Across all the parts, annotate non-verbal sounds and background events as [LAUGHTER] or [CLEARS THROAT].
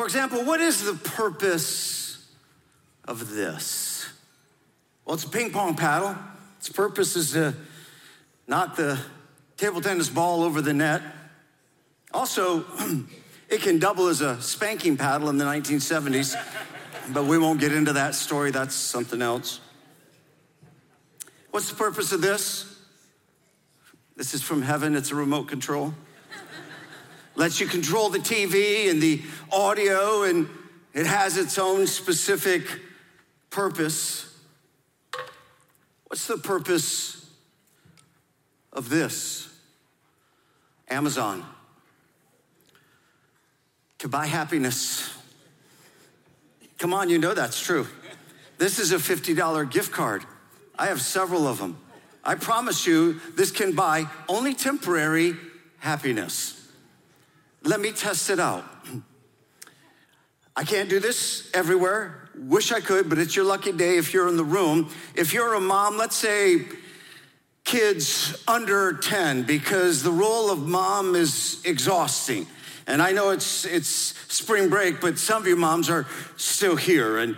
For example, what is the purpose of this? Well, it's a ping pong paddle. Its purpose is to knock the table tennis ball over the net. Also, [CLEARS THROAT] it can double as a spanking paddle in the 1970s, [LAUGHS] but we won't get into that story. That's something else. What's the purpose of this? This is from heaven, it's a remote control lets you control the TV and the audio, and it has its own specific purpose. What's the purpose of this? Amazon. To buy happiness. Come on, you know that's true. This is a $50 gift card. I have several of them. I promise you, this can buy only temporary happiness. Let me test it out. I can't do this everywhere. Wish I could, but it's your lucky day if you're in the room. If you're a mom, let's say kids under 10, because the role of mom is exhausting. And I know it's, it's spring break, but some of you moms are still here. And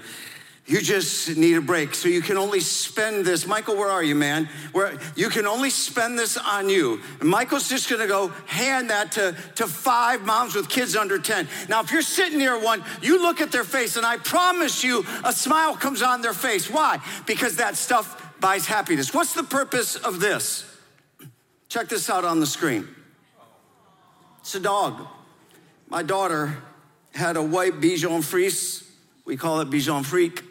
you just need a break. So you can only spend this. Michael, where are you, man? Where you can only spend this on you. And Michael's just gonna go hand that to, to five moms with kids under 10. Now, if you're sitting near one, you look at their face, and I promise you, a smile comes on their face. Why? Because that stuff buys happiness. What's the purpose of this? Check this out on the screen. It's a dog. My daughter had a white Bichon Frise. We call it Bichon Freak.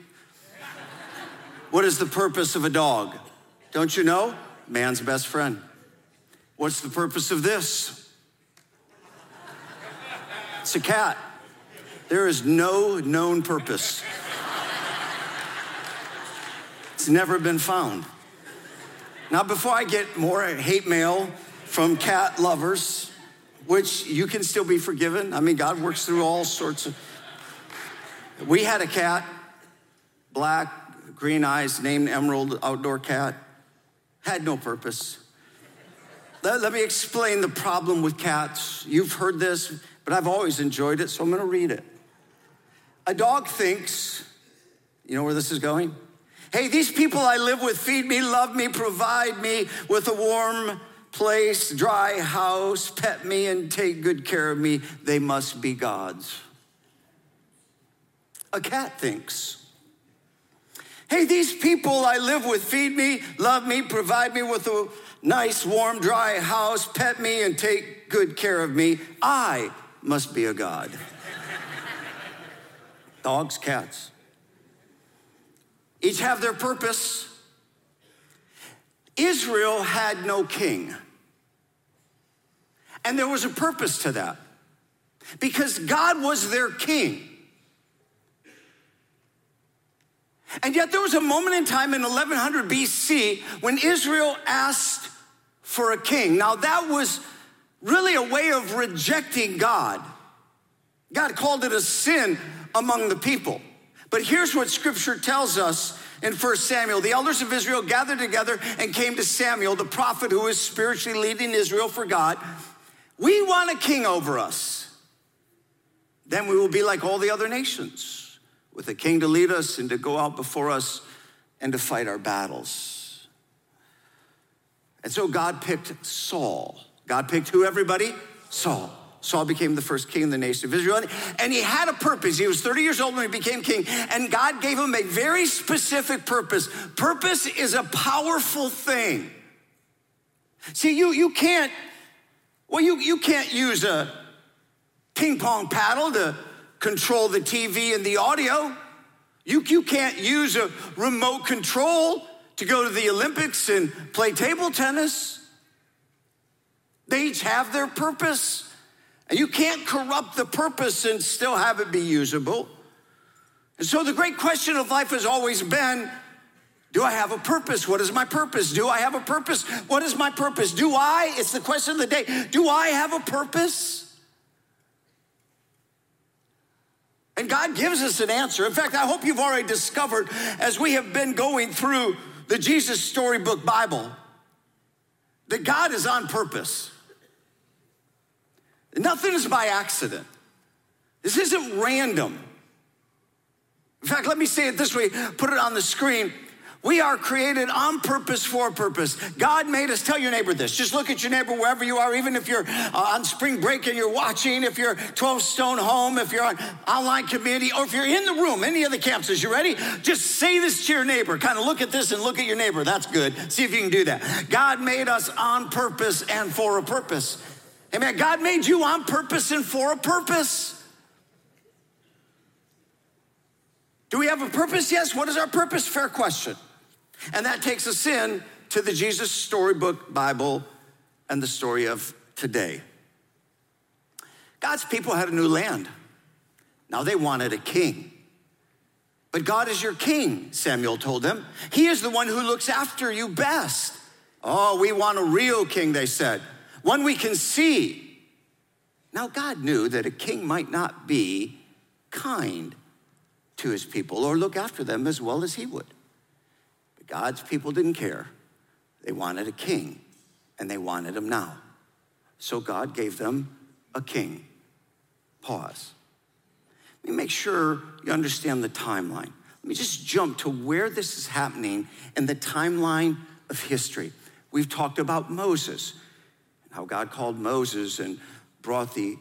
What is the purpose of a dog? Don't you know? Man's best friend. What's the purpose of this? It's a cat. There is no known purpose. It's never been found. Now, before I get more hate mail from cat lovers, which you can still be forgiven, I mean, God works through all sorts of. We had a cat, black, green eyes, named Emerald, outdoor cat, had no purpose. Let, let, me explain the problem with cats. You've heard this, but I've always enjoyed it, so I'm gonna read it. A dog thinks, you know where this is going? Hey, these people I live with feed me, love me, provide me with a warm place, dry house, pet me, and take good care of me. They must be God's. A cat thinks. Hey, these people I live with feed me, love me, provide me with a nice, warm, dry house, pet me, and take good care of me. I must be a God. Dogs, cats. Each have their purpose. Israel had no king. And there was a purpose to that because God was their king. And yet there was a moment in time in 1100 BC when Israel asked for a king. Now that was really a way of rejecting God. God called it a sin among the people. But here's what scripture tells us in 1 Samuel. The elders of Israel gathered together and came to Samuel, the prophet who was spiritually leading Israel for God. We want a king over us. Then we will be like all the other nations with a king to lead us and to go out before us and to fight our battles. And so God picked Saul. God picked who, everybody? Saul. Saul became the first king of the nation of Israel. And he had a purpose. He was 30 years old when he became king. And God gave him a very specific purpose. Purpose is a powerful thing. See, you, you can't, well, you, you can't use a ping pong paddle to control the TV and the audio. You, you can't use a remote control to go to the Olympics and play table tennis. They each have their purpose. And you can't corrupt the purpose and still have it be usable. And so the great question of life has always been do I have a purpose? What is my purpose? Do I have a purpose? What is my purpose? Do I, it's the question of the day, do I have a purpose? And God gives us an answer. In fact, I hope you've already discovered as we have been going through the Jesus Storybook Bible that God is on purpose. Nothing is by accident. This isn't random. In fact, let me say it this way put it on the screen. We are created on purpose for a purpose. God made us. Tell your neighbor this. Just look at your neighbor wherever you are, even if you're uh, on spring break and you're watching, if you're 12 Stone Home, if you're on online community, or if you're in the room, any of the campuses. You ready? Just say this to your neighbor. Kind of look at this and look at your neighbor. That's good. See if you can do that. God made us on purpose and for a purpose. Amen. God made you on purpose and for a purpose. Do we have a purpose? Yes. What is our purpose? Fair question. And that takes us in to the Jesus Storybook Bible and the story of today. God's people had a new land. Now they wanted a king. But God is your king, Samuel told them. He is the one who looks after you best. Oh, we want a real king, they said, one we can see. Now, God knew that a king might not be kind to his people or look after them as well as he would. God's people didn't care. They wanted a king, and they wanted him now. So God gave them a king. Pause. Let me make sure you understand the timeline. Let me just jump to where this is happening in the timeline of history. We've talked about Moses, and how God called Moses and brought the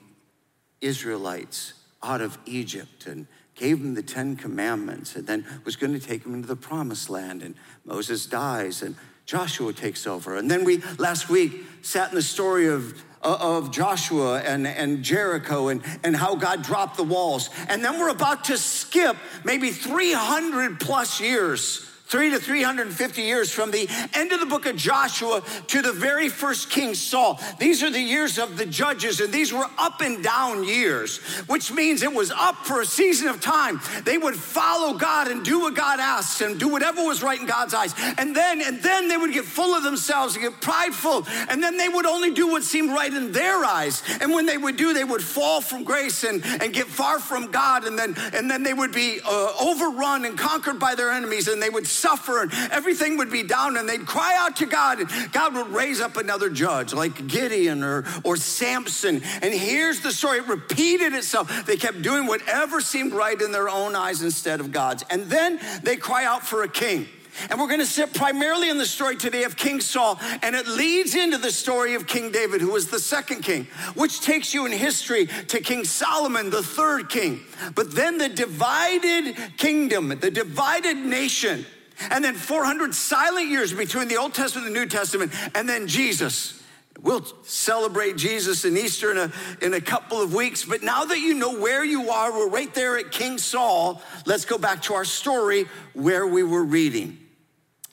Israelites out of Egypt and gave him the Ten Commandments, and then was going to take him into the promised land. And Moses dies, and Joshua takes over. And then we, last week, sat in the story of uh, of Joshua and, and Jericho and, and how God dropped the walls. And then we're about to skip maybe 300 plus years three to 350 years from the end of the book of Joshua to the very first King Saul. These are the years of the judges, and these were up and down years, which means it was up for a season of time. They would follow God and do what God asks and do whatever was right in God's eyes. And then, and then they would get full of themselves and get prideful, and then they would only do what seemed right in their eyes. And when they would do, they would fall from grace and, and get far from God, and then and then they would be uh, overrun and conquered by their enemies, and they would suffer and everything would be down and they'd cry out to God and God would raise up another judge like Gideon or, or Samson. And here's the story. It repeated itself. They kept doing whatever seemed right in their own eyes instead of God's. And then they cry out for a king. And we're going to sit primarily in the story today of King Saul, and it leads into the story of King David, who was the second king, which takes you in history to King Solomon, the third king. But then the divided kingdom, the divided nation, and then 400 silent years between the Old Testament and the New Testament, and then Jesus. We'll celebrate Jesus in Easter in a, in a couple of weeks. But now that you know where you are, we're right there at King Saul. Let's go back to our story where we were reading.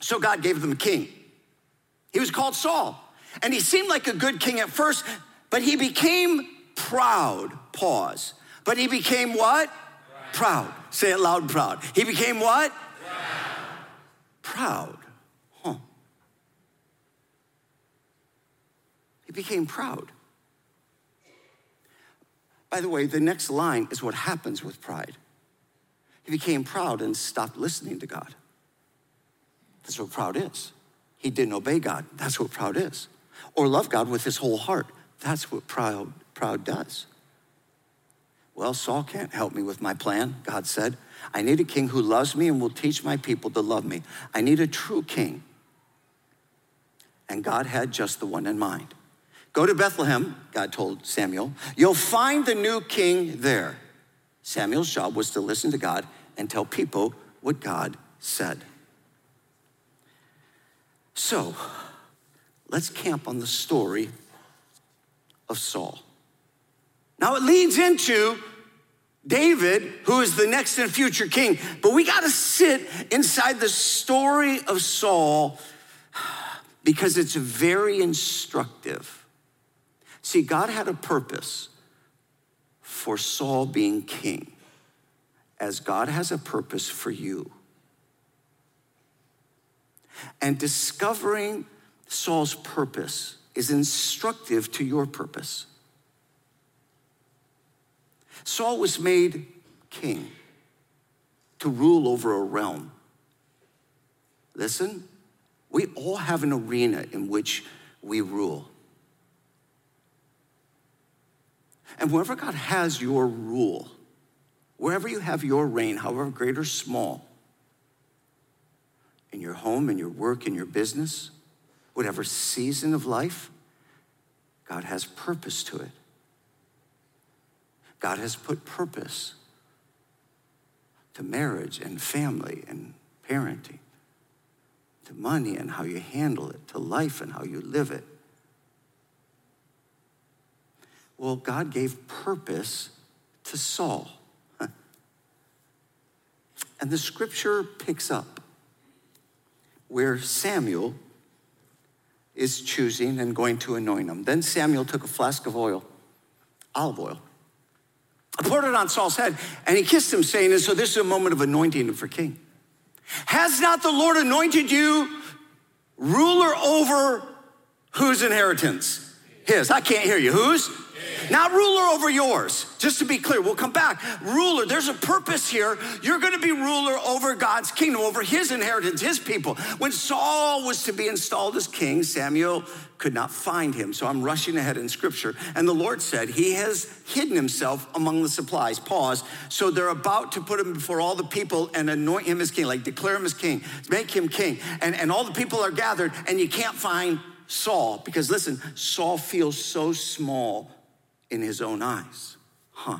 So God gave them a king. He was called Saul. And he seemed like a good king at first, but he became proud. Pause. But he became what? Proud. proud. Say it loud, proud. He became what? proud. Huh. He became proud. By the way, the next line is what happens with pride. He became proud and stopped listening to God. That's what proud is. He didn't obey God. That's what proud is. Or love God with his whole heart. That's what proud, proud does. Well, Saul can't help me with my plan, God said. I need a king who loves me and will teach my people to love me. I need a true king. And God had just the one in mind. Go to Bethlehem, God told Samuel. You'll find the new king there. Samuel's job was to listen to God and tell people what God said. So, let's camp on the story of Saul. Now, it leads into David, who is the next and future king. But we got to sit inside the story of Saul because it's very instructive. See, God had a purpose for Saul being king, as God has a purpose for you. And discovering Saul's purpose is instructive to your purpose. Saul was made king to rule over a realm. Listen, we all have an arena in which we rule. And wherever God has your rule, wherever you have your reign, however great or small, in your home, in your work, in your business, whatever season of life, God has purpose to it. God has put purpose to marriage and family and parenting, to money and how you handle it, to life and how you live it. Well, God gave purpose to Saul. [LAUGHS] And the scripture picks up where Samuel is choosing and going to anoint him. Then Samuel took a flask of oil, olive oil, poured it on Saul's head, and he kissed him, saying, And so this is a moment of anointing for king. Has not the Lord anointed you ruler over whose inheritance? His. I can't hear you. Whose? Not ruler over yours. Just to be clear, we'll come back. Ruler, there's a purpose here. You're going to be ruler over God's kingdom, over his inheritance, his people. When Saul was to be installed as king, Samuel could not find him. So I'm rushing ahead in scripture. And the Lord said, He has hidden himself among the supplies. Pause. So they're about to put him before all the people and anoint him as king, like declare him as king, make him king. And, and all the people are gathered, and you can't find Saul because listen, Saul feels so small in his own eyes. Huh.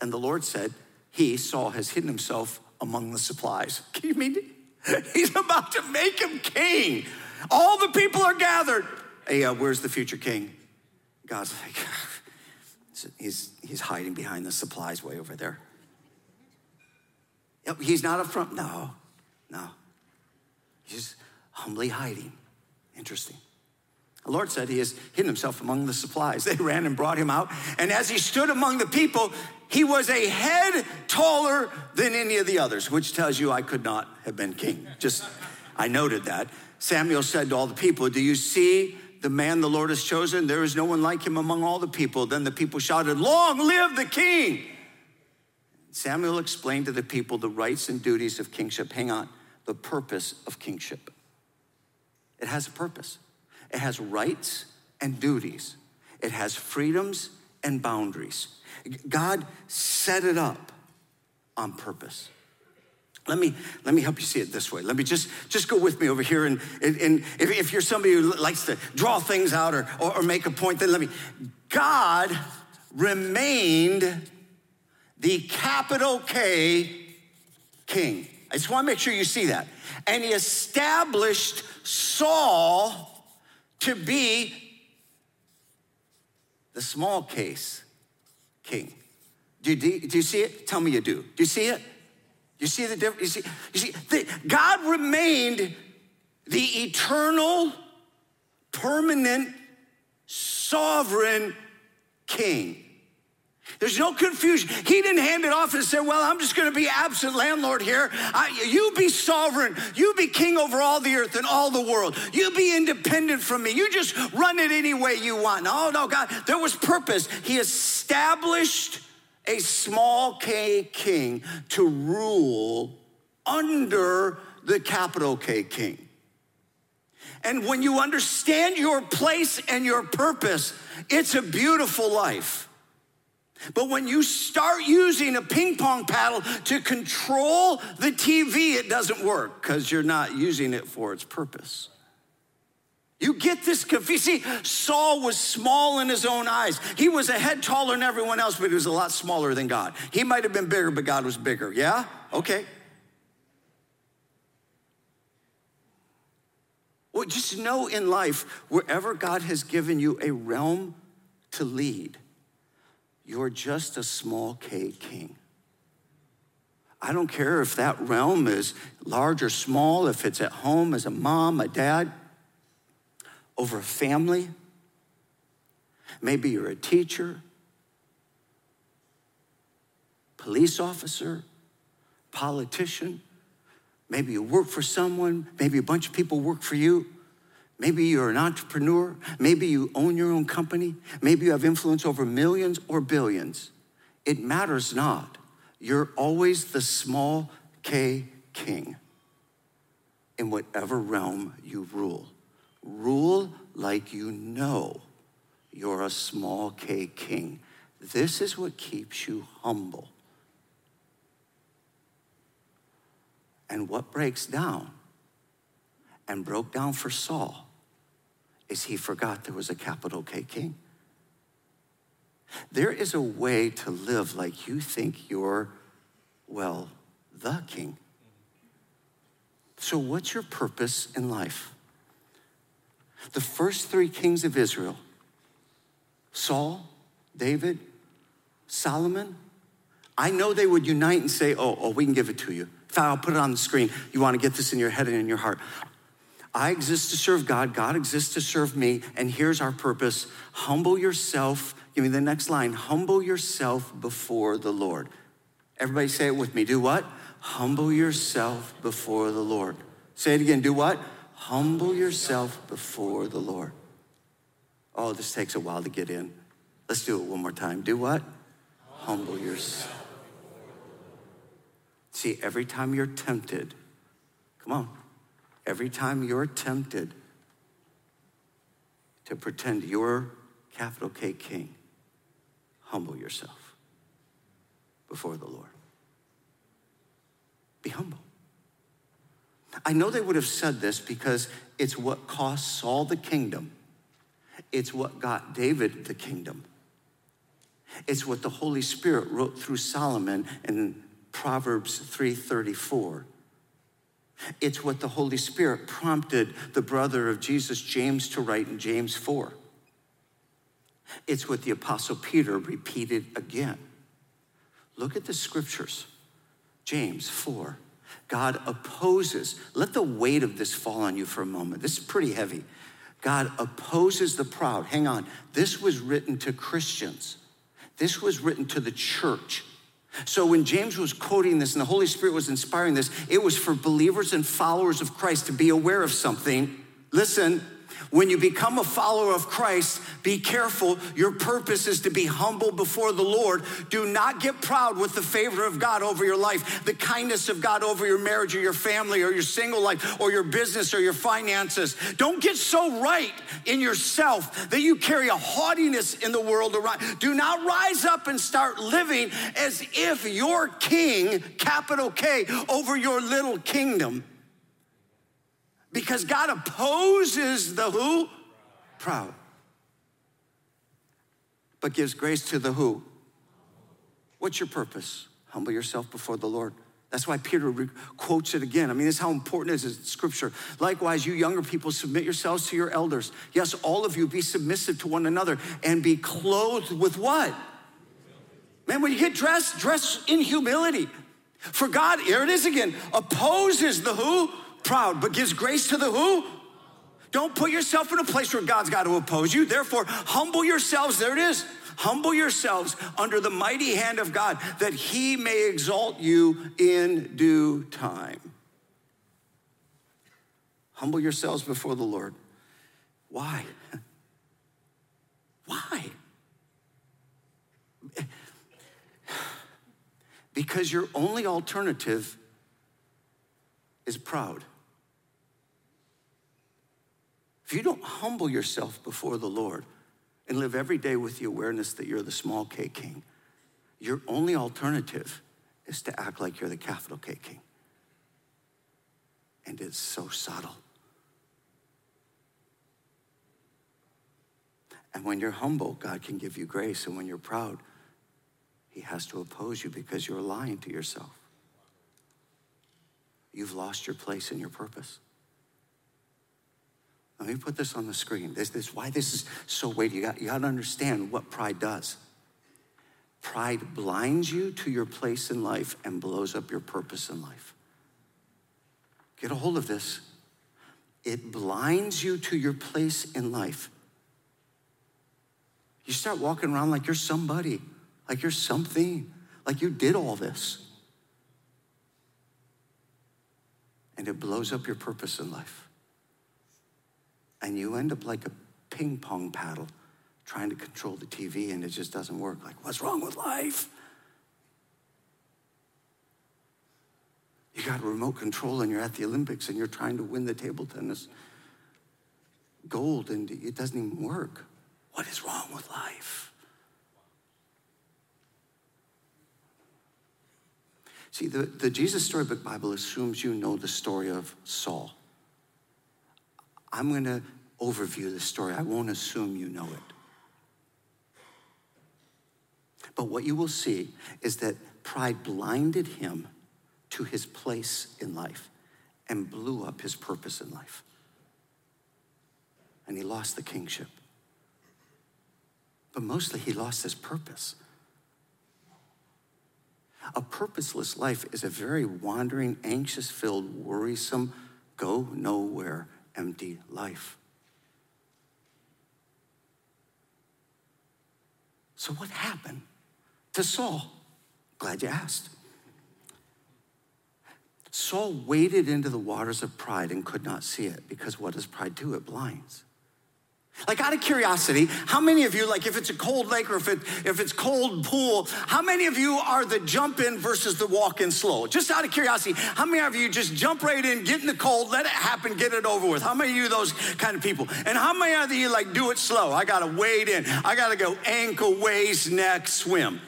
And the Lord said, He, Saul, has hidden himself among the supplies. [LAUGHS] Can you mean [LAUGHS] He's about to make him king. All the people are gathered. Hey, uh, where's the future king? God's like, [LAUGHS] he's, he's hiding behind the supplies way over there. Yep, he's not up front. No, no. He's humbly hiding. Interesting. The Lord said he has hidden himself among the supplies. [LAUGHS] They ran and brought him out. And as he stood among the people, he was a head taller than any of the others, which tells you I could not have been king. Just, I noted that. Samuel said to all the people, Do you see the man the Lord has chosen? There is no one like him among all the people. Then the people shouted, Long live the king! Samuel explained to the people the rights and duties of kingship. Hang on, the purpose of kingship. It has a purpose. It has rights and duties, it has freedoms and boundaries. God set it up on purpose. Let me, let me help you see it this way. Let me just, just go with me over here. And, and, if, if you're somebody who likes to draw things out or, or, or make a point, then let me. God remained the capital K king. I just want to make sure you see that. And he established Saul to be the small case king. Do you, do you see it? Tell me you do. Do you see it? You see the difference? You see, you see the, God remained the eternal, permanent, sovereign king. There's no confusion. He didn't hand it off and say, Well, I'm just going to be absent landlord here. I, you be sovereign. You be king over all the earth and all the world. You be independent from me. You just run it any way you want. Oh, no, God, there was purpose. He established a small K king to rule under the capital K king. And when you understand your place and your purpose, it's a beautiful life. But when you start using a ping pong paddle to control the TV, it doesn't work because you're not using it for its purpose. You get this confused. See, Saul was small in his own eyes. He was a head taller than everyone else, but he was a lot smaller than God. He might have been bigger, but God was bigger. Yeah? Okay. Well, just know in life, wherever God has given you a realm to lead, you're just a small K king. I don't care if that realm is large or small, if it's at home as a mom, a dad, over a family. Maybe you're a teacher. police officer, politician. Maybe you work for someone. Maybe a bunch of people work for you. Maybe you're an entrepreneur. Maybe you own your own company. Maybe you have influence over millions or billions. It matters not. You're always the small K king in whatever realm you rule. Rule like you know you're a small K king. This is what keeps you humble. And what breaks down and broke down for Saul is he forgot there was a capital K king. There is a way to live like you think you're, well, the king. So, what's your purpose in life? The first three kings of Israel Saul, David, Solomon I know they would unite and say, oh, oh, we can give it to you. I'll put it on the screen. You want to get this in your head and in your heart. I exist to serve God, God exists to serve me, and here's our purpose humble yourself. Give me the next line humble yourself before the Lord. Everybody say it with me. Do what? Humble yourself before the Lord. Say it again. Do what? Humble yourself before the Lord. Oh, this takes a while to get in. Let's do it one more time. Do what? Humble yourself. See, every time you're tempted, come on, every time you're tempted to pretend you're capital K King, humble yourself before the Lord. Be humble. I know they would have said this because it's what cost Saul the kingdom. It's what got David the kingdom. It's what the Holy Spirit wrote through Solomon in Proverbs 3:34. It's what the Holy Spirit prompted the brother of Jesus, James, to write in James 4. It's what the Apostle Peter repeated again. Look at the scriptures. James 4. God opposes, let the weight of this fall on you for a moment. This is pretty heavy. God opposes the proud. Hang on. This was written to Christians, this was written to the church. So when James was quoting this and the Holy Spirit was inspiring this, it was for believers and followers of Christ to be aware of something. Listen, when you become a follower of Christ, be careful. Your purpose is to be humble before the Lord. Do not get proud with the favor of God over your life, the kindness of God over your marriage or your family or your single life or your business or your finances. Don't get so right in yourself that you carry a haughtiness in the world around. Do not rise up and start living as if you're king, capital K, over your little kingdom. Because God opposes the who? Proud. But gives grace to the who? What's your purpose? Humble yourself before the Lord. That's why Peter quotes it again. I mean, this is how important it is in scripture. Likewise, you younger people, submit yourselves to your elders. Yes, all of you be submissive to one another and be clothed with what? Man, when you get dressed, dress in humility. For God, here it is again, opposes the who? Proud, but gives grace to the who? Don't put yourself in a place where God's got to oppose you. Therefore, humble yourselves. There it is. Humble yourselves under the mighty hand of God that he may exalt you in due time. Humble yourselves before the Lord. Why? [LAUGHS] Why? [SIGHS] Because your only alternative is proud. If you don't humble yourself before the Lord and live every day with the awareness that you're the small K king, your only alternative is to act like you're the capital K king. And it's so subtle. And when you're humble, God can give you grace. And when you're proud, He has to oppose you because you're lying to yourself. You've lost your place and your purpose. Let me put this on the screen. This, this why this is so weighty. You got, you got to understand what pride does. Pride blinds you to your place in life and blows up your purpose in life. Get a hold of this. It blinds you to your place in life. You start walking around like you're somebody, like you're something, Like you did all this. And it blows up your purpose in life. And you end up like a ping pong paddle trying to control the TV and it just doesn't work. Like, what's wrong with life? You got remote control and you're at the Olympics and you're trying to win the table tennis gold and it doesn't even work. What is wrong with life? See, the, the Jesus Storybook Bible assumes you know the story of Saul. I'm going to overview the story. I won't assume you know it. But what you will see is that pride blinded him to his place in life and blew up his purpose in life. And he lost the kingship. But mostly he lost his purpose. A purposeless life is a very wandering, anxious filled, worrisome, go nowhere, empty life. So, what happened to Saul? Glad you asked. Saul waded into the waters of pride and could not see it because what does pride do? It blinds. Like out of curiosity, how many of you, like if it's a cold lake or if, it, if it's cold pool, how many of you are the jump in versus the walk in slow? Just out of curiosity, how many of you just jump right in, get in the cold, let it happen, get it over with? How many of you those kind of people? And how many of you like do it slow? I gotta wade in, I gotta go ankle, waist, neck, swim.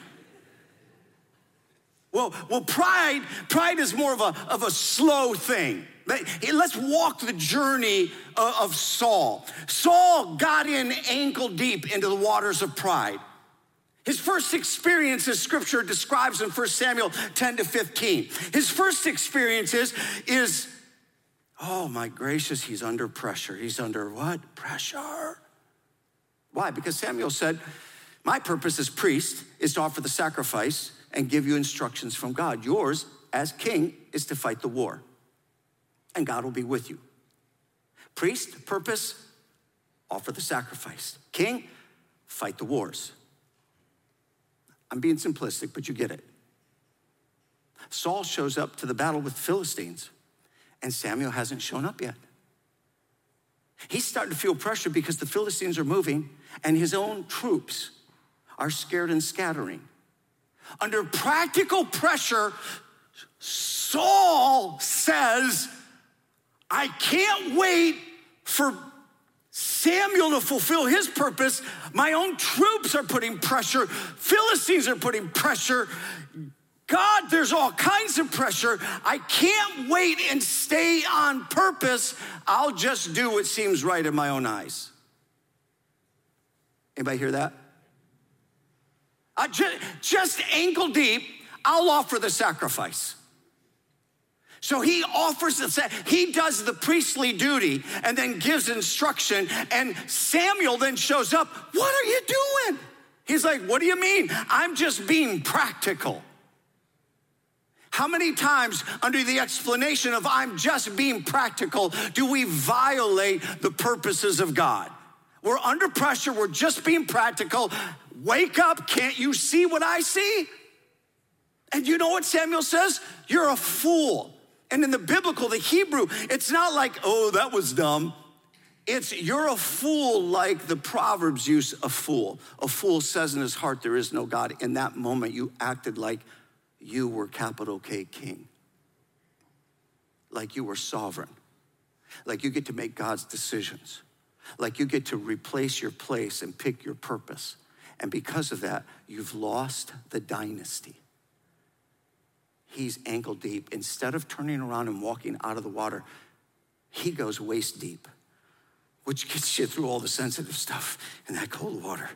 Well, well, pride, pride is more of a, of a slow thing. Let's walk the journey of Saul. Saul got in ankle deep into the waters of pride. His first experience, as scripture describes in 1 Samuel 10 to 15. His first experience is, is oh my gracious, he's under pressure. He's under what? Pressure. Why? Because Samuel said, My purpose as priest is to offer the sacrifice and give you instructions from God. Yours, as king, is to fight the war and God will be with you. Priest, purpose, offer the sacrifice. King, fight the wars. I'm being simplistic, but you get it. Saul shows up to the battle with Philistines, and Samuel hasn't shown up yet. He's starting to feel pressure because the Philistines are moving, and his own troops are scared and scattering. Under practical pressure, Saul says, I can't wait for Samuel to fulfill his purpose. My own troops are putting pressure, Philistines are putting pressure. God, there's all kinds of pressure. I can't wait and stay on purpose. I'll just do what seems right in my own eyes. Anybody hear that? I just, just ankle deep, I'll offer the sacrifice. So he offers, he does the priestly duty and then gives instruction. And Samuel then shows up. What are you doing? He's like, What do you mean? I'm just being practical. How many times, under the explanation of I'm just being practical, do we violate the purposes of God? We're under pressure, we're just being practical. Wake up, can't you see what I see? And you know what Samuel says? You're a fool. And in the biblical, the Hebrew, it's not like, oh, that was dumb. It's you're a fool like the Proverbs use a fool. A fool says in his heart, there is no God. In that moment, you acted like you were capital K king, like you were sovereign, like you get to make God's decisions, like you get to replace your place and pick your purpose. And because of that, you've lost the dynasty he's ankle deep. Instead of turning around and walking out of the water, he goes waist deep, which gets you through all the sensitive stuff in that cold water.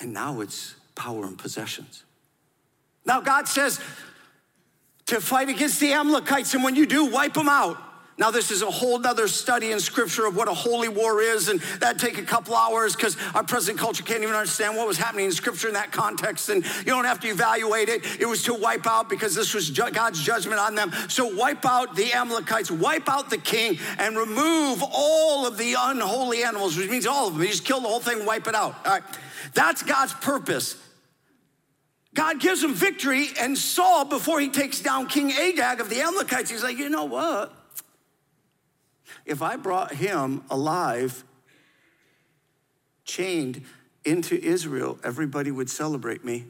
And now it's power and possessions. Now, God says to fight against the Amalekites, and when you do, wipe them out. Now, this is a whole nother study in scripture of what a holy war is, and that'd take a couple hours because our present culture can't even understand what was happening in scripture in that context. And you don't have to evaluate it. It was to wipe out because this was God's judgment on them. So, wipe out the Amalekites, wipe out the king, and remove all of the unholy animals, which means all of them. You just kill the whole thing, wipe it out. All right. That's God's purpose. God gives him victory, and Saul, before he takes down King Agag of the Amalekites, he's like, you know what? If I brought him alive, chained into Israel, everybody would celebrate me.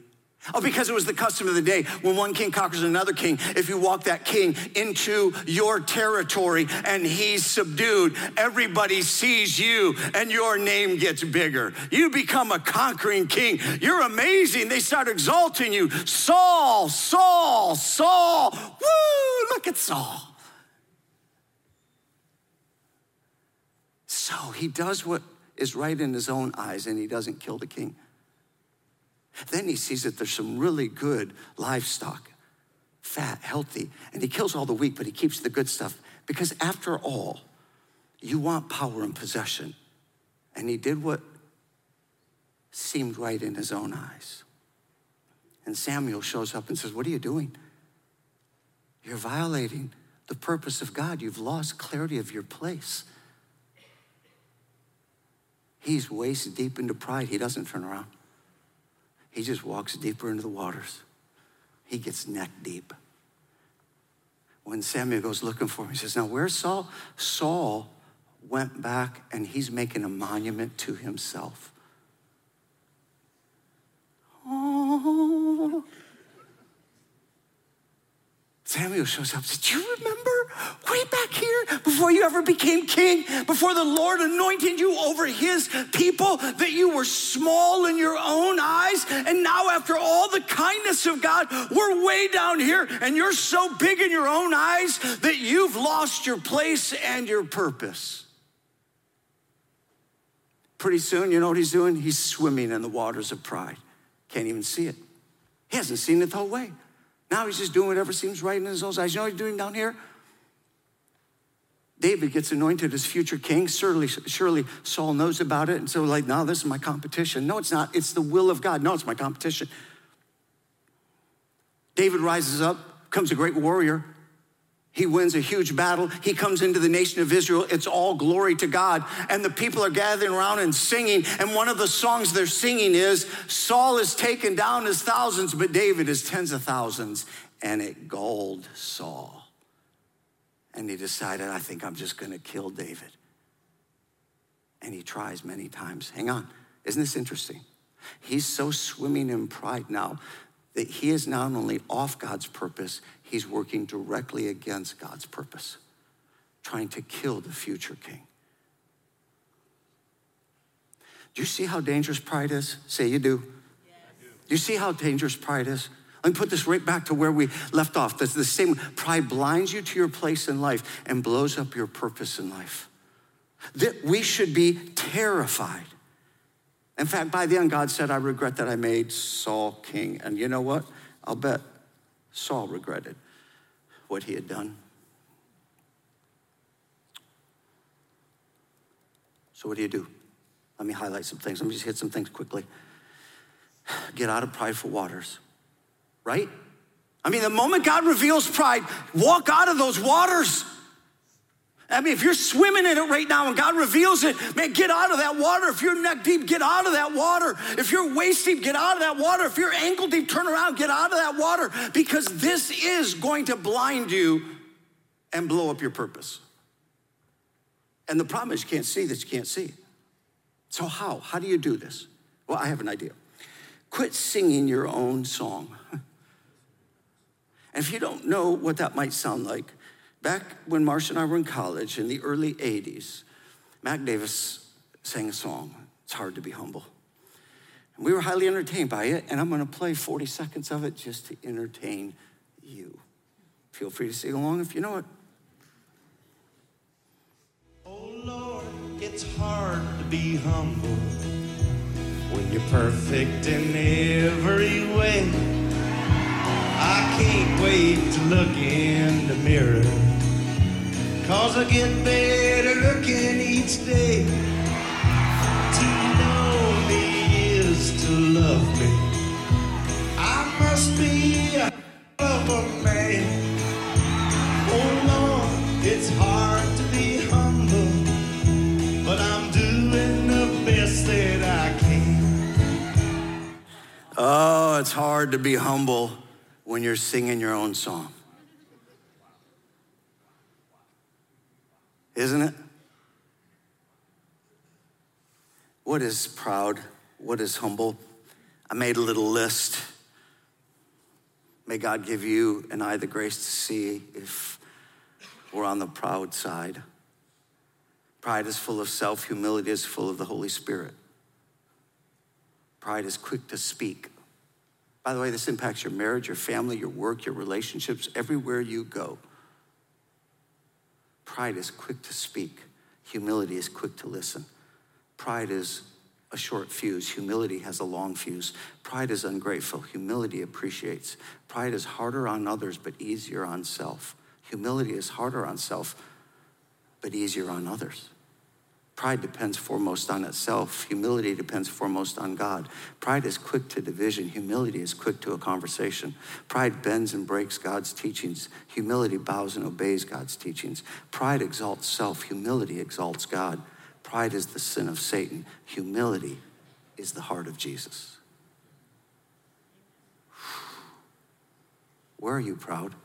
Oh, because it was the custom of the day when one king conquers another king. If you walk that king into your territory and he's subdued, everybody sees you and your name gets bigger. You become a conquering king. You're amazing. They start exalting you. Saul, Saul, Saul. Woo, look at Saul. So he does what is right in his own eyes and he doesn't kill the king. Then he sees that there's some really good livestock, fat, healthy, and he kills all the weak, but he keeps the good stuff. Because after all, you want power and possession. And he did what seemed right in his own eyes. And Samuel shows up and says, What are you doing? You're violating the purpose of God. You've lost clarity of your place. He's waist deep into pride. He doesn't turn around. He just walks deeper into the waters. He gets neck deep. When Samuel goes looking for him, he says, Now, where's Saul? Saul went back and he's making a monument to himself. Oh. Samuel shows up. Did you remember way back here before you ever became king, before the Lord anointed you over his people, that you were small in your own eyes? And now, after all the kindness of God, we're way down here and you're so big in your own eyes that you've lost your place and your purpose. Pretty soon, you know what he's doing? He's swimming in the waters of pride. Can't even see it. He hasn't seen it the whole way. Now he's just doing whatever seems right in his own eyes. You know what he's doing down here? David gets anointed as future king. Surely, surely Saul knows about it. And so, like, no, this is my competition. No, it's not. It's the will of God. No, it's my competition. David rises up, becomes a great warrior. He wins a huge battle. He comes into the nation of Israel. It's all glory to God. And the people are gathering around and singing. And one of the songs they're singing is Saul is taken down as thousands, but David is tens of thousands. And it galled Saul. And he decided, I think I'm just going to kill David. And he tries many times. Hang on. Isn't this interesting? He's so swimming in pride now that he is not only off God's purpose, he's working directly against God's purpose, trying to kill the future king. Do you see how dangerous pride is? Say you do. Do you see how dangerous pride is? Let me put this right back to where we left off. That's the same pride blinds you to your place in life and blows up your purpose in life. That we should be terrified. In fact, by the end, God said, I regret that I made Saul king. And you know what? I'll bet Saul regretted what he had done. So, what do you do? Let me highlight some things. Let me just hit some things quickly. Get out of prideful waters, right? I mean, the moment God reveals pride, walk out of those waters. I mean, if you're swimming in it right now and God reveals it, man, get out of that water. If you're neck deep, get out of that water. If you're waist deep, get out of that water. If you're ankle deep, turn around, get out of that water because this is going to blind you and blow up your purpose. And the problem is you can't see that you can't see. So, how? How do you do this? Well, I have an idea. Quit singing your own song. [LAUGHS] and if you don't know what that might sound like, Back when Marcia and I were in college in the early 80s, Mac Davis sang a song, It's Hard to Be Humble. And we were highly entertained by it, and I'm gonna play 40 seconds of it just to entertain you. Feel free to sing along if you know it. Oh Lord, it's hard to be humble when you're perfect in every way. I can't wait to look in the mirror Cause I get better looking each day. To know me is to love me. I must be a a man. Oh Lord, it's hard to be humble, but I'm doing the best that I can. Oh, it's hard to be humble when you're singing your own song. Isn't it? What is proud? What is humble? I made a little list. May God give you and I the grace to see if we're on the proud side. Pride is full of self, humility is full of the Holy Spirit. Pride is quick to speak. By the way, this impacts your marriage, your family, your work, your relationships, everywhere you go. Pride is quick to speak, humility is quick to listen. Pride is a short fuse, humility has a long fuse. Pride is ungrateful, humility appreciates. Pride is harder on others, but easier on self. Humility is harder on self, but easier on others. Pride depends foremost on itself. Humility depends foremost on God. Pride is quick to division. Humility is quick to a conversation. Pride bends and breaks God's teachings. Humility bows and obeys God's teachings. Pride exalts self. Humility exalts God. Pride is the sin of Satan. Humility is the heart of Jesus. Where are you proud?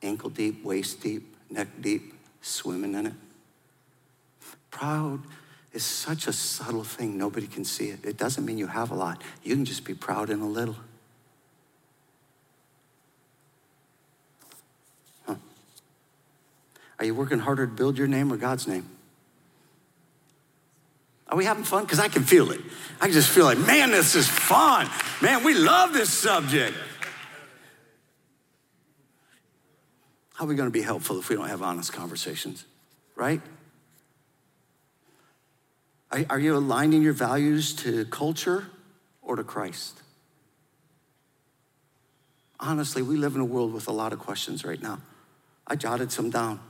Ankle deep, waist deep, neck deep, swimming in it. Proud is such a subtle thing, nobody can see it. It doesn't mean you have a lot. You can just be proud in a little. Huh. Are you working harder to build your name or God's name? Are we having fun? Because I can feel it. I can just feel like, man, this is fun. Man, we love this subject. How are we going to be helpful if we don't have honest conversations, right? Are, you aligning your values to culture or to Christ? Honestly, we live in a world with a lot of questions right now. I jotted some down.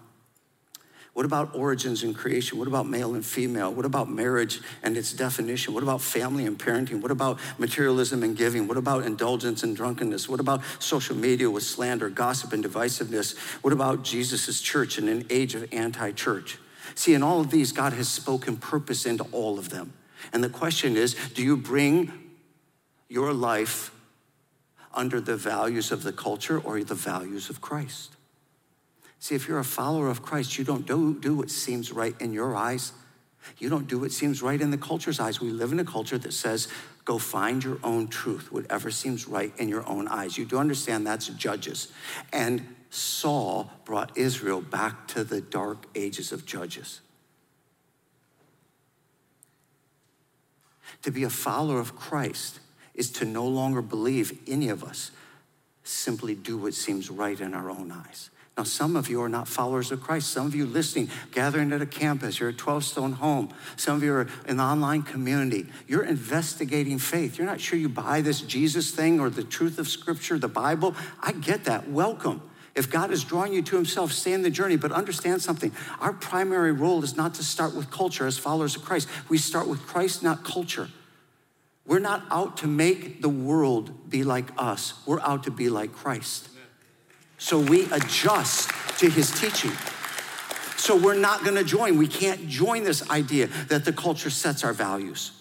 What about origins and creation? What about male and female? What about marriage and its definition? What about family and parenting? What about materialism and giving? What about indulgence and drunkenness? What about social media with slander, gossip, and divisiveness? What about Jesus' church in an age of anti church? See, in all of these, God has spoken purpose into all of them. And the question is do you bring your life under the values of the culture or the values of Christ? See, if you're a follower of Christ, you don't do, do what seems right in your eyes. You don't do what seems right in the culture's eyes. We live in a culture that says, go find your own truth, whatever seems right in your own eyes. You do understand that's judges. And Saul brought Israel back to the dark ages of judges. To be a follower of Christ is to no longer believe any of us simply do what seems right in our own eyes. Now, some of you are not followers of Christ. Some of you listening, gathering at a campus, you're a 12 Stone Home. Some of you are in the online community. You're investigating faith. You're not sure you buy this Jesus thing or the truth of Scripture, the Bible. I get that. Welcome. If God is drawing you to Himself, stay in the journey. But understand something our primary role is not to start with culture as followers of Christ. We start with Christ, not culture. We're not out to make the world be like us, we're out to be like Christ. So we adjust to his teaching. So we're not gonna join. We can't join this idea that the culture sets our values.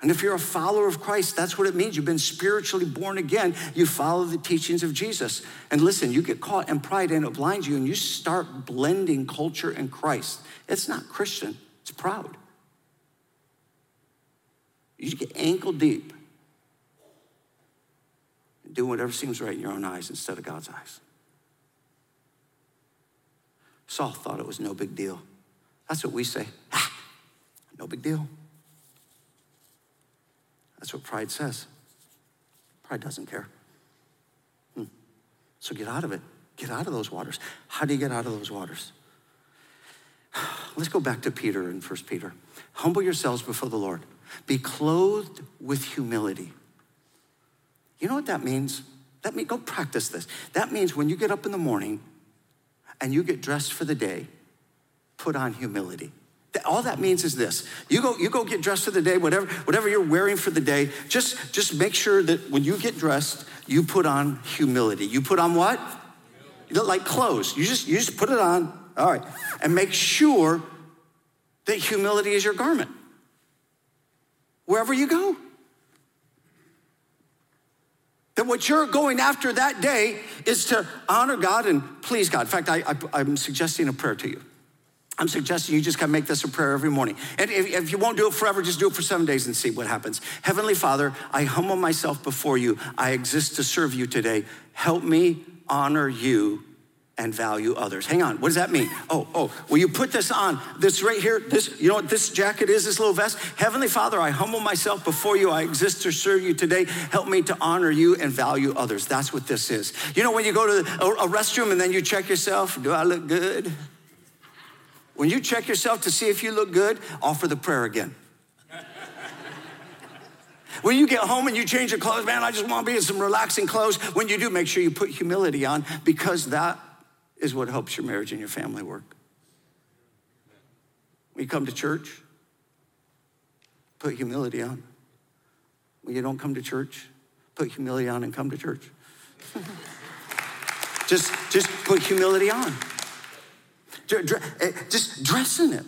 And if you're a follower of Christ, that's what it means. You've been spiritually born again. You follow the teachings of Jesus. And listen, you get caught in pride and it blinds you, and you start blending culture and Christ. It's not Christian, it's proud. You get ankle deep do whatever seems right in your own eyes instead of God's eyes. Saul thought it was no big deal. That's what we say. Ah, no big deal. That's what pride says. Pride doesn't care. Hmm. So get out of it. Get out of those waters. How do you get out of those waters? [SIGHS] Let's go back to Peter in 1 Peter. Humble yourselves before the Lord. Be clothed with humility you know what that means? Let me go practice this. That means when you get up in the morning and you get dressed for the day, put on humility. All that means is this. You go, you go get dressed for the day, whatever, whatever you're wearing for the day, just, just make sure that when you get dressed, you put on humility. You put on what? Like clothes. You just, you just put it on. All right. And make sure that humility is your garment. wherever you go. That what you're going after that day is to honor God and please God. In fact, I, I, I'm suggesting a prayer to you. I'm suggesting you just gotta make this a prayer every morning. And if, if, you won't do it forever, just do it for seven days and see what happens. Heavenly Father, I humble myself before you. I exist to serve you today. Help me honor you and value others. Hang on, what does that mean? Oh, oh, will you put this on? This right here, this, you know what this jacket is, this little vest? Heavenly Father, I humble myself before you. I exist to serve you today. Help me to honor you and value others. That's what this is. You know, when you go to a, restroom and then you check yourself, do I look good? When you check yourself to see if you look good, offer the prayer again. When you get home and you change your clothes, man, I just want to be in some relaxing clothes. When you do, make sure you put humility on because that is what helps your marriage and your family work. When you come to church, put humility on. When you don't come to church, put humility on and come to church. [LAUGHS] just, just put humility on. Eh, just dress in it.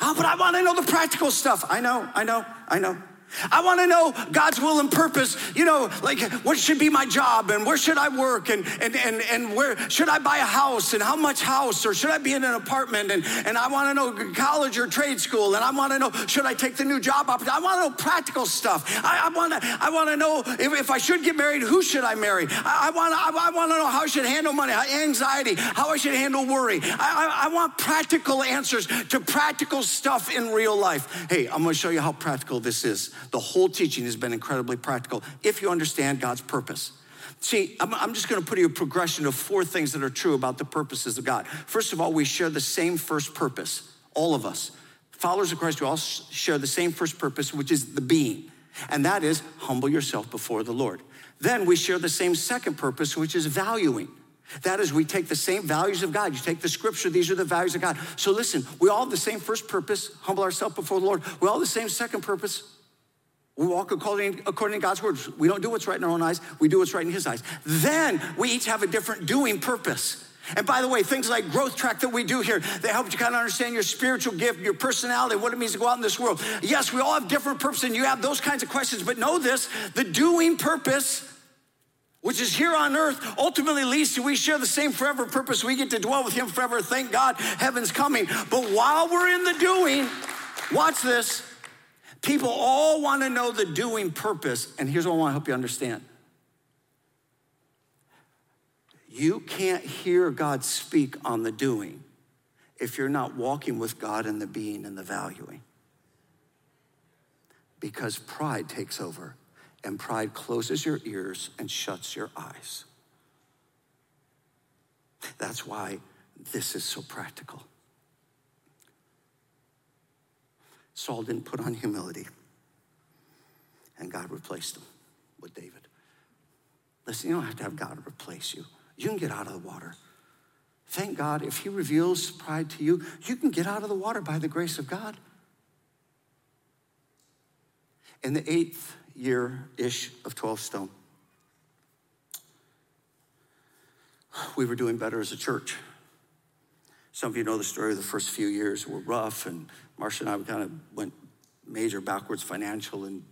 Oh, but I want to know the practical stuff. I know, I know, I know. I want to know God's will and purpose. You know, like what should be my job and where should I work and, and, and, and where should I buy a house and how much house or should I be in an apartment and, and I want to know college or trade school and I want to know should I take the new job opportunity. I want to know practical stuff. I, I want to I want to know if, if I should get married, who should I marry? I, I want to I, I want to know how I should handle money, anxiety, how I should handle worry. I, I, I want practical answers to practical stuff in real life. Hey, I'm going to show you how practical this is. The whole teaching has been incredibly practical if you understand God's purpose. See, I'm, just going to put you a progression of four things that are true about the purposes of God. First of all, we share the same first purpose, all of us. Followers of Christ, we all share the same first purpose, which is the being, and that is humble yourself before the Lord. Then we share the same second purpose, which is valuing. That is, we take the same values of God. You take the scripture, these are the values of God. So listen, we all have the same first purpose, humble ourselves before the Lord. We all have the same second purpose, we walk according, according to God's word. We don't do what's right in our own eyes, we do what's right in His eyes. Then we each have a different doing purpose. And by the way, things like growth track that we do here, they help you kind of understand your spiritual gift, your personality, what it means to go out in this world. Yes, we all have different purposes, and you have those kinds of questions, but know this the doing purpose, which is here on earth, ultimately leads to we share the same forever purpose. We get to dwell with Him forever. Thank God, heaven's coming. But while we're in the doing, watch this People all want to know the doing purpose, and here's what I want to help you understand. You can't hear God speak on the doing if you're not walking with God in the being and the valuing. Because pride takes over, and pride closes your ears and shuts your eyes. That's why this is so practical. Saul didn't put on humility, and God replaced him with David. Listen, you don't have to have God replace you. You can get out of the water. Thank God, if He reveals pride to you, you can get out of the water by the grace of God. In the eighth year ish of 12 Stone, we were doing better as a church. Some of you know the story of the first few years were rough, and Marcia and I we kind of went major backwards financial and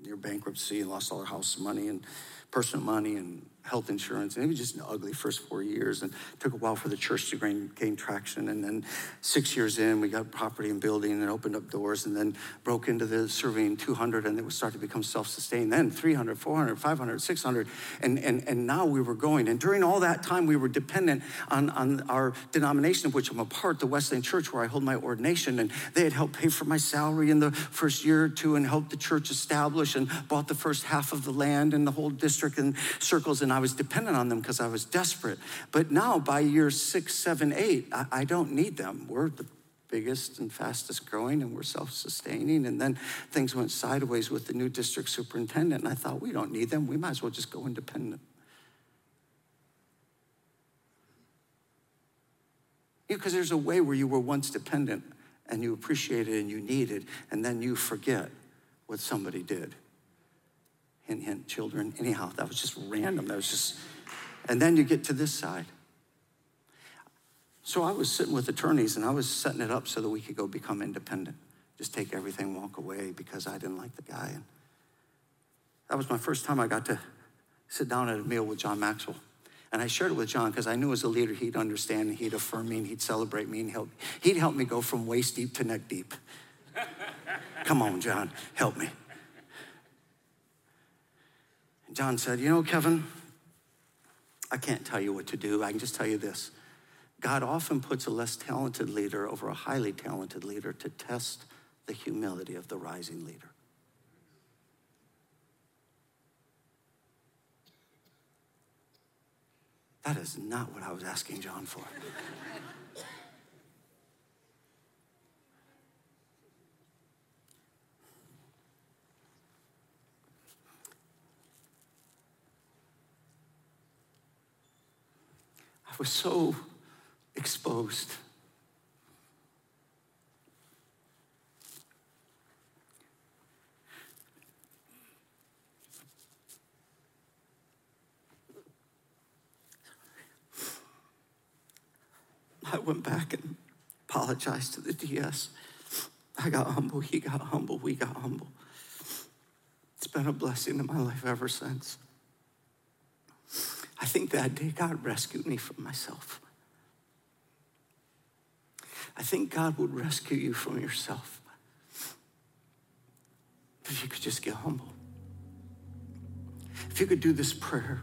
near bankruptcy and lost all our house money and personal money and health insurance. And it was just an ugly first four years and took a while for the church to gain, gain traction. And then six years in, we got property and building and opened up doors and then broke into the serving 200 and it was started to become self-sustained. Then 300, 400, 500, 600. And, and, and now we were going. And during all that time, we were dependent on, on our denomination of which I'm a part, the Wesleyan Church, where I hold my ordination. And they had helped pay for my salary in the first year or two and helped the church establish and bought the first half of the land and the whole district and circles. And I was dependent on them because I was desperate. But now, by year six, seven, eight, I, I don't need them. We're the biggest and fastest growing, and we're self sustaining. And then things went sideways with the new district superintendent, and I thought, we don't need them. We might as well just go independent. Because there's a way where you were once dependent and you appreciated and you needed, and then you forget what somebody did hint, hint, children. Anyhow, that was just random. That was just, and then you get to this side. So I was sitting with attorneys and I was setting it up so that we could go become independent. just take everything, walk away because I didn't like the guy. And that was my first time I got to sit down at a meal with John Maxwell. And I shared it with John because I knew as a leader he'd understand and he'd affirm me and he'd celebrate me and help. He'd help me go from waist deep to neck deep. [LAUGHS] Come on, John, help me. John said, You know, Kevin, I can't tell you what to do. I can just tell you this God often puts a less talented leader over a highly talented leader to test the humility of the rising leader. That is not what I was asking John for. Was so exposed. I went back and apologized to the DS. I got humble, he got humble, we got humble. It's been a blessing in my life ever since. I think that day God rescued me from myself. I think God would rescue you from yourself if you could just get humble. If you could do this prayer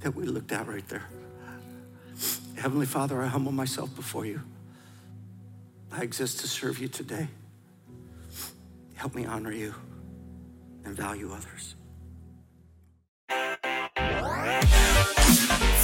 that we looked at right there. Heavenly Father, I humble myself before you. I exist to serve you today. Help me honor you and value others.